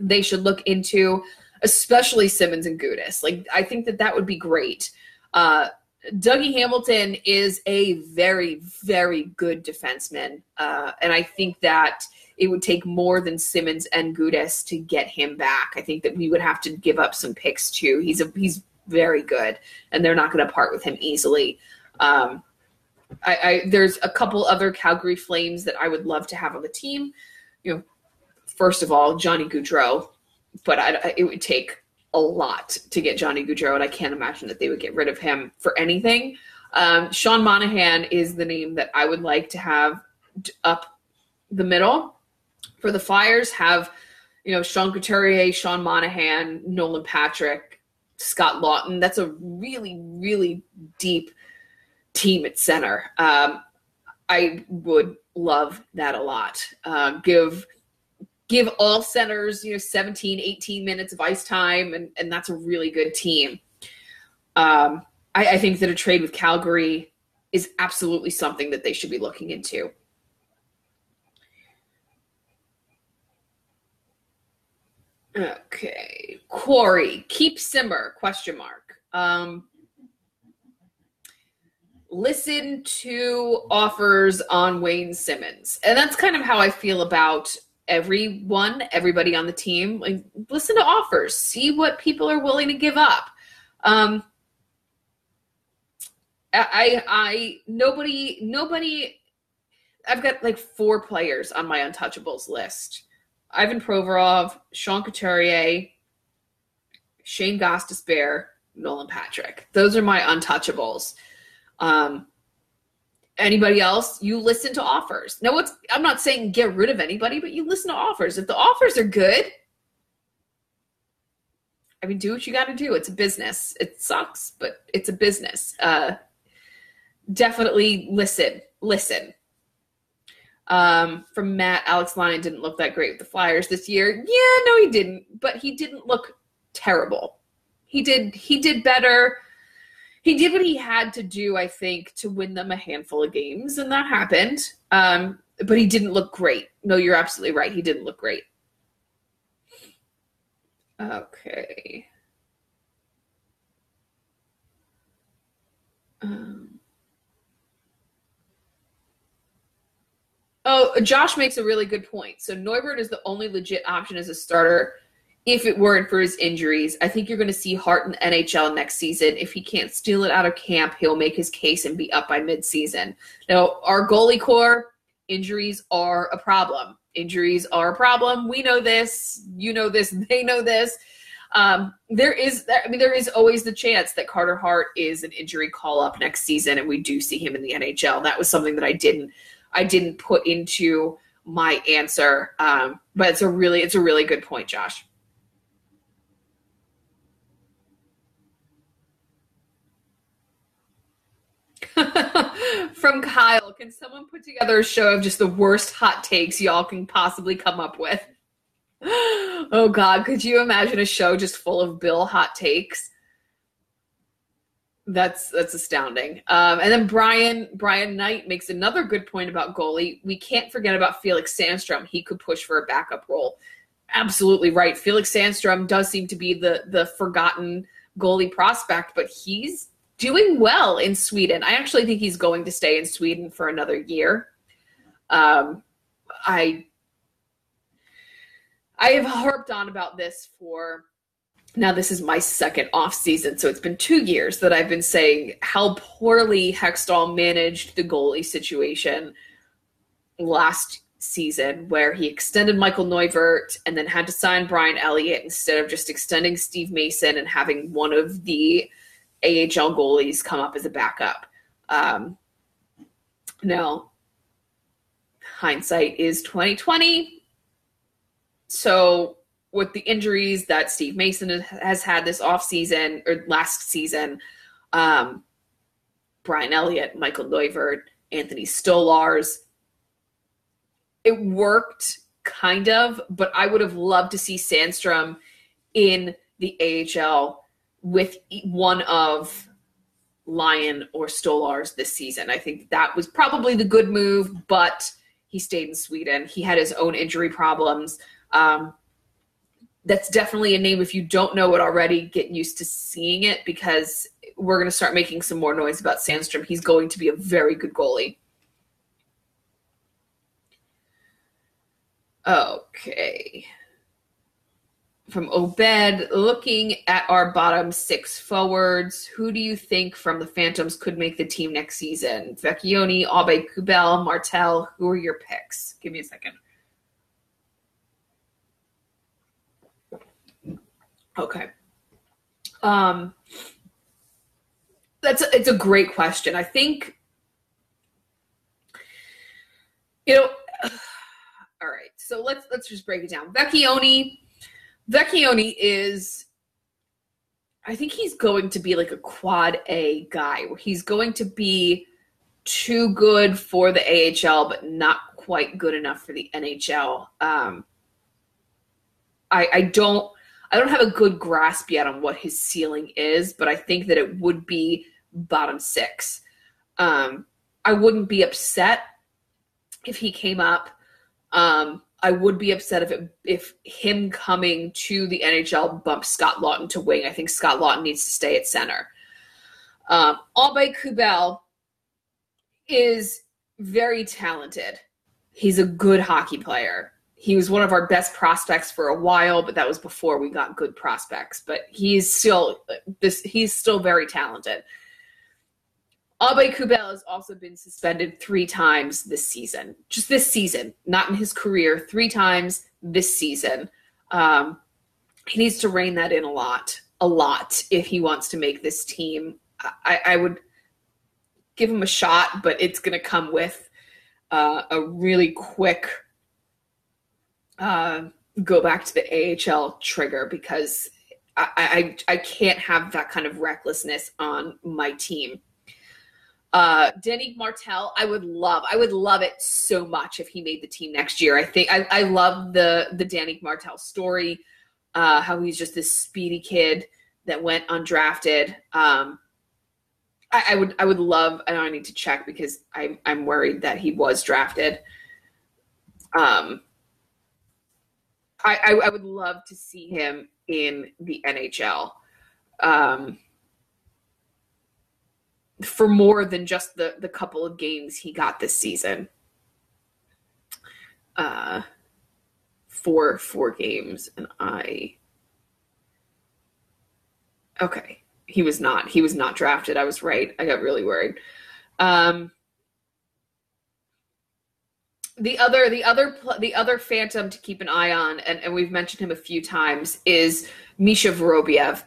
[SPEAKER 1] they should look into especially Simmonds and Gudas. Like I think that that would be great. Uh, Dougie Hamilton is a very, very good defenseman, uh, and I think that it would take more than Simmonds and Gudas to get him back. I think that we would have to give up some picks too. He's a he's very good, and they're not going to part with him easily. Um, I, I, there's a couple other Calgary Flames that I would love to have on the team. You know, first of all, Johnny Gaudreau but I, it would take a lot to get Johnny Gaudreau, and I can't imagine that they would get rid of him for anything. Um, Sean Monahan is the name that I would like to have up the middle for the Flyers. Have you know Sean Couturier, Sean Monahan, Nolan Patrick, Scott Laughton. That's a really, really deep team at center. Um, I would love that a lot. Uh, give give all centers, you know, 17, 18 minutes of ice time, and, and that's a really good team. Um, I, I think that a trade with Calgary is absolutely something that they should be looking into. Okay. Corey, keep simmer, question mark. Um, listen to offers on Wayne Simmonds. And that's kind of how I feel about everyone, everybody on the team, like listen to offers, see what people are willing to give up. Um, I, I, nobody, nobody. I've got like four players on my untouchables list: Ivan Provorov, Sean Couturier, Shane Gostisbehere, Nolan Patrick. Those are my untouchables. Um, anybody else, you listen to offers. No, it's I'm not saying get rid of anybody, but you listen to offers. If the offers are good, I mean, do what you got to do. It's a business. It sucks, but it's a business. Uh, definitely listen. Listen. Um, from Matt, Alex Lyon didn't look that great with the Flyers this year. Yeah, no, he didn't. But he didn't look terrible. He did. He did better he did what he had to do, I think, to win them a handful of games, and that happened. Um, but he didn't look great. No, you're absolutely right. He didn't look great. Okay. Um, oh, Josh makes a really good point. So Neuvirth is the only legit option as a starter if it weren't for his injuries. I think you're going to see Hart in the NHL next season. If he can't steal it out of camp, he'll make his case and be up by midseason. Now, our goalie core injuries are a problem. Injuries are a problem. We know this. You know this. They know this. Um, there is, I mean, there is always the chance that Carter Hart is an injury call up next season, and we do see him in the NHL. That was something that I didn't, I didn't put into my answer. Um, but it's a really, it's a really good point, Josh. From Kyle, can someone put together a show of just the worst hot takes y'all can possibly come up with? Oh God, could you imagine a show just full of Bill hot takes? That's that's astounding. Um, and then Brian Brian Knight makes another good point about goalie. We can't forget about Felix Sandstrom. He could push for a backup role. Absolutely right. Felix Sandstrom does seem to be the the forgotten goalie prospect, but he's doing well in Sweden. I actually think he's going to stay in Sweden for another year. Um, I I have harped on about this for now this is my second off season, so it's been two years that I've been saying how poorly Hextall managed the goalie situation last season, where he extended Michael Neuvirth and then had to sign Brian Elliott instead of just extending Steve Mason and having one of the AHL goalies come up as a backup. Um, now, hindsight is 2020. So with the injuries that Steve Mason has had this off season or last season, um, Brian Elliott, Michael Neuvirth, Anthony Stolarz, it worked kind of, but I would have loved to see Sandstrom in the AHL with one of Lyon or Stolarz this season. I think that was probably the good move, but he stayed in Sweden. He had his own injury problems. Um, that's definitely a name. If you don't know it already, get used to seeing it because we're going to start making some more noise about Sandstrom. He's going to be a very good goalie. Okay from Obed, looking at our bottom six forwards, who do you think from the Phantoms could make the team next season? Vecchione, Aube-Kubel, Martel, who are your picks? Give me a second. Okay. Um that's a, it's a great question. I think you know all right. So let's let's just break it down. Vecchione Vecchione is I think he's going to be like a quad A guy he's going to be too good for the AHL, but not quite good enough for the NHL. Um, I, I don't I don't have a good grasp yet on what his ceiling is, but I think that it would be bottom six. Um, I wouldn't be upset if he came up. Um, I would be upset if it, if him coming to the NHL bumped Scott Laughton to wing. I think Scott Laughton needs to stay at center. Um, Aube-Kubel is very talented. He's a good hockey player. He was one of our best prospects for a while, but that was before we got good prospects. But he's still this. He's still very talented. Aube-Kubel has also been suspended three times this season, just this season, not in his career, three times this season. Um, he needs to rein that in a lot, a lot if he wants to make this team. I, I would give him a shot, but it's going to come with uh, a really quick uh, go back to the AHL trigger because I, I, I can't have that kind of recklessness on my team. Uh, Danick Martel, I would love, I would love it so much if he made the team next year. I think I, I love the the Danick Martel story, uh, how he's just this speedy kid that went undrafted. Um, I, I would, I would love. I I need to check because I'm, I'm worried that he was drafted. Um, I, I, I would love to see him in the NHL. Um, for more than just the the couple of games he got this season. Uh, four four games, and I. Okay, he was not. He was not drafted. I was right. I got really worried. Um, the other the other the other phantom to keep an eye on and, and we've mentioned him a few times is misha Vorobyev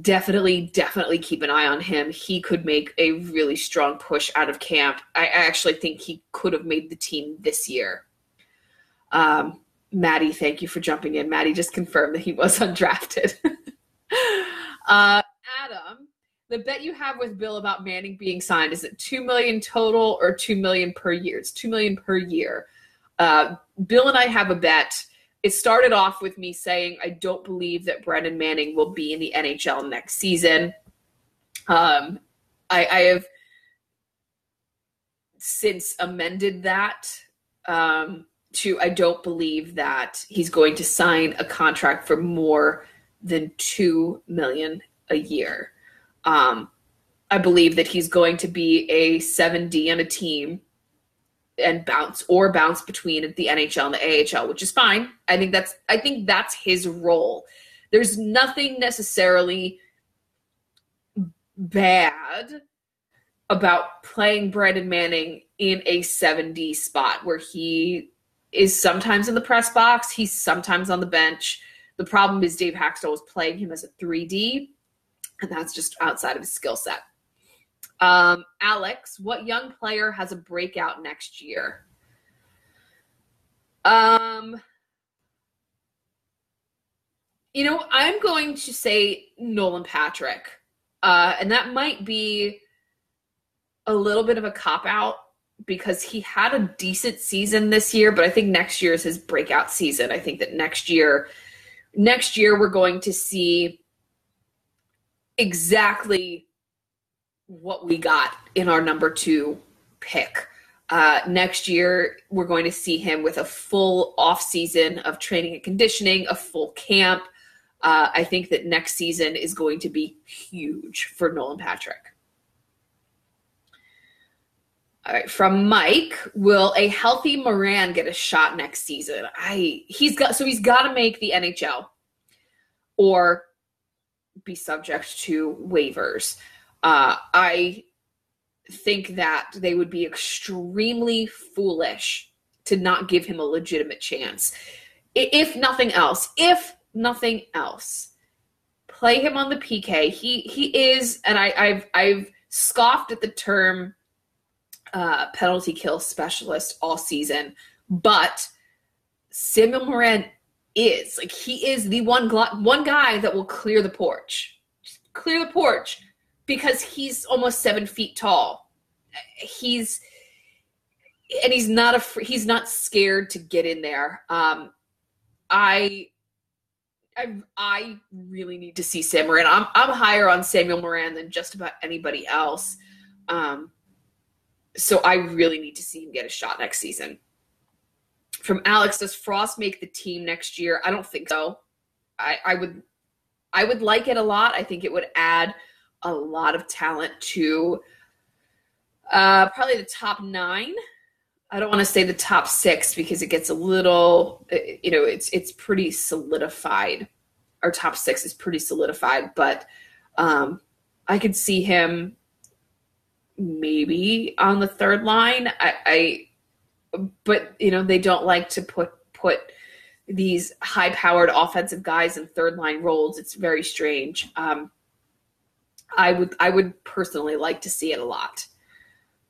[SPEAKER 1] definitely definitely keep an eye on him he could make a really strong push out of camp i actually think he could have made the team this year um, maddie thank you for jumping in maddie just confirmed that he was undrafted uh, adam the bet you have with Bill about Manning being signed is it two million total or two million per year? It's two million per year. Uh, Bill and I have a bet. It started off with me saying I don't believe that Brandon Manning will be in the NHL next season. Um, I, I have since amended that um, to I don't believe that he's going to sign a contract for more than two million a year. Um, I believe that he's going to be a 7D on a team and bounce or bounce between the NHL and the AHL, which is fine. I think that's I think that's his role. There's nothing necessarily bad about playing Brandon Manning in a 7D spot where he is sometimes in the press box, he's sometimes on the bench. The problem is Dave Hakstol was playing him as a 3D and that's just outside of his skill set. Um, Alex, what young player has a breakout next year? Um, you know, I'm going to say Nolan Patrick, uh, and that might be a little bit of a cop out because he had a decent season this year, but I think next year is his breakout season. I think that next year, next year we're going to see exactly what we got in our number two pick. Uh, next year, we're going to see him with a full off season of training and conditioning, a full camp. Uh, I think that next season is going to be huge for Nolan Patrick. All right, from Mike, will a healthy Morin get a shot next season? I he's got so he's got to make the NHL, or be subject to waivers. Uh, I think that they would be extremely foolish to not give him a legitimate chance. If nothing else, if nothing else, play him on the PK. He he is, and I, I've I've scoffed at the term uh, penalty kill specialist all season, but Samuel Morin is. Like he is the one one guy that will clear the porch, Just clear the porch, because he's almost seven feet tall. He's and he's not a he's not scared to get in there. Um, I. I, I really need to see Sam Morin. I'm I'm higher on Samuel Morin than just about anybody else. Um, so I really need to see him get a shot next season from Alex, does Frost make the team next year? I don't think so. I, I would I would like it a lot. I think it would add a lot of talent to uh, probably the top nine. I don't want to say the top six because it gets a little, uh, you know, it's it's pretty solidified. Our top six is pretty solidified, but um, I could see him maybe on the third line. I, I but you know they don't like to put put these high powered offensive guys in third line roles. It's very strange. Um, I would I would personally like to see it a lot.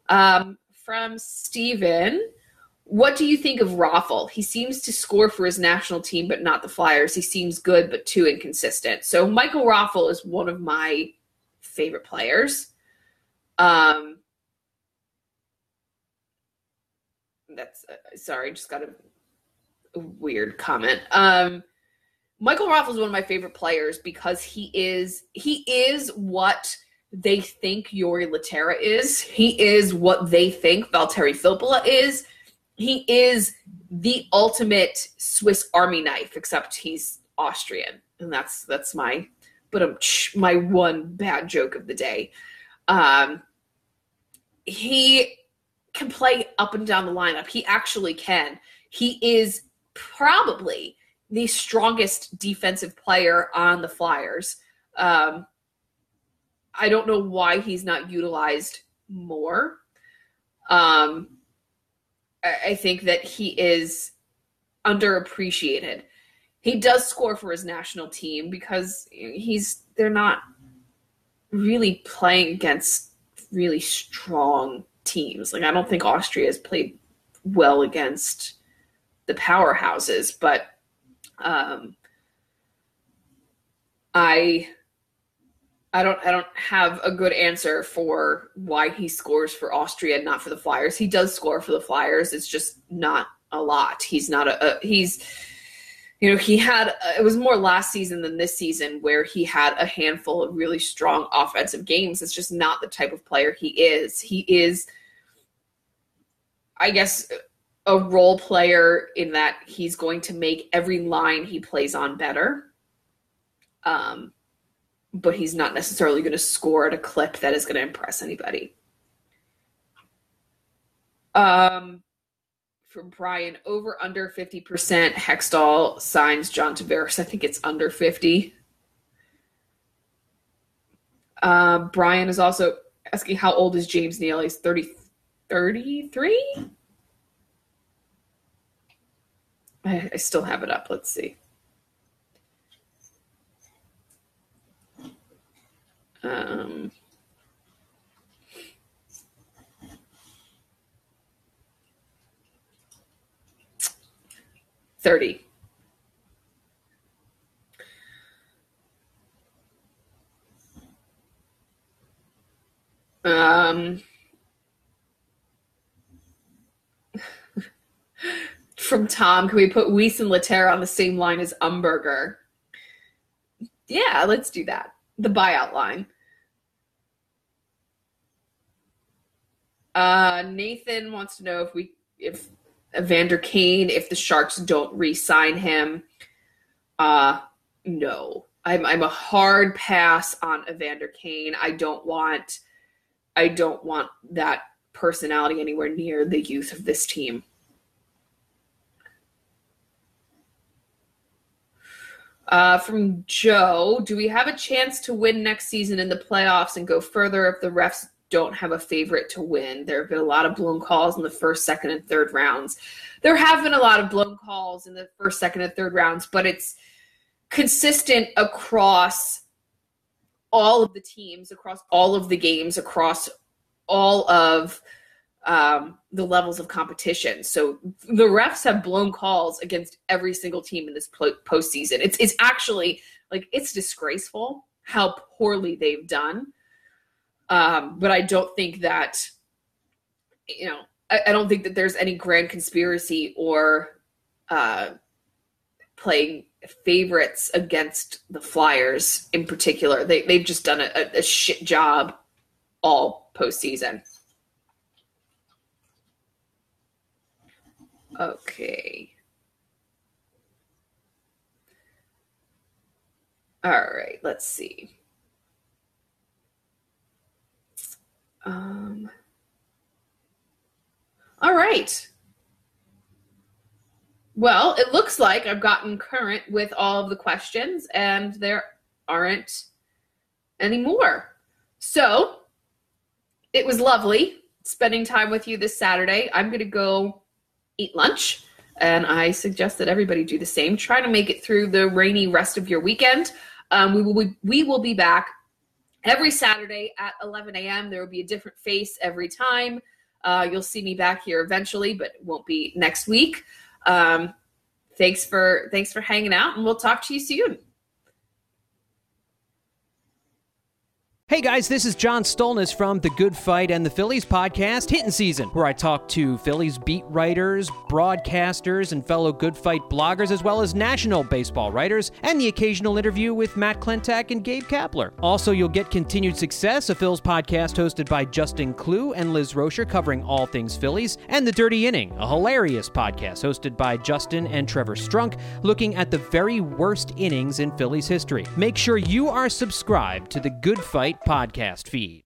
[SPEAKER 1] Um, from Steven, what do you think of Raffl? He seems to score for his national team, but not the Flyers. He seems good, but too inconsistent. So Michael Raffl is one of my favorite players. Um, that's uh, sorry, just got a, a weird comment. Um, Michael Raffl is one of my favorite players because he is he is what they think Jori Lehtera is. He is what they think Valtteri Filppula is. He is the ultimate Swiss Army knife, except he's Austrian, and that's that's my but um, my one bad joke of the day. Um, he can play up and down the lineup. He actually can. He is probably the strongest defensive player on the Flyers. Um, I don't know why he's not utilized more. Um, I, I think that he is underappreciated. He does score for his national team because he's they're not really playing against really strong teams. Like I don't think Austria has played well against the powerhouses, but um, I I don't I don't have a good answer for why he scores for Austria, not for the Flyers. He does score for the Flyers. It's just not a lot. He's not a, a he's you know he had it was more last season than this season where he had a handful of really strong offensive games. It's just not the type of player he is. He is I guess a role player in that he's going to make every line he plays on better. Um, but he's not necessarily going to score at a clip that is going to impress anybody. Um, for Brian, over under 50%, Hextall signs John Tavares. I think it's under 50. Uh, Brian is also asking how old is James Neal? He's 30, 33? I, I still have it up. Let's see. Um, Thirty. Um, from Tom, can we put Weise and Lehtera on the same line as Umberger? Yeah, let's do that. The buyout line. Uh, Nathan wants to know if we if Evander Kane, if the Sharks don't re-sign him. Uh no. I'm I'm a hard pass on Evander Kane. I don't want I don't want that personality anywhere near the youth of this team. Uh, from Joe, do we have a chance to win next season in the playoffs and go further if the refs don't have a favorite to win? There have been a lot of blown calls in the first, second, and third rounds. There have been a lot of blown calls in the first, second, and third rounds, but it's consistent across all of the teams, across all of the games, across all of um, the levels of competition. So the refs have blown calls against every single team in this postseason. It's it's actually like it's disgraceful how poorly they've done. Um, but I don't think that you know I, I, don't think that there's any grand conspiracy or uh, playing favorites against the Flyers in particular. They they've just done a, a shit job all postseason. Okay. All right, let's see. Um, all right. Well, it looks like I've gotten current with all of the questions and there aren't any more. So it was lovely spending time with you this Saturday. I'm going to go eat lunch. And I suggest that everybody do the same. Try to make it through the rainy rest of your weekend. Um, we will be, we will be back every Saturday at 11 a.m. There will be a different face every time. Uh, you'll see me back here eventually, but it won't be next week. Um, thanks for thanks for hanging out, and we'll talk to you soon.
[SPEAKER 2] Hey guys, this is John Stolnis from the Good Fight and the Phillies podcast, Hitting Season, where I talk to Phillies beat writers, broadcasters, and fellow Good Fight bloggers, as well as national baseball writers, and the occasional interview with Matt Klentak and Gabe Kapler. Also, you'll get continued success, a Phil's podcast hosted by Justin Klugh and Liz Roscher, covering all things Phillies, and The Dirty Inning, a hilarious podcast hosted by Justin and Trevor Strunk, looking at the very worst innings in Phillies history. Make sure you are subscribed to the Good Fight podcast feed.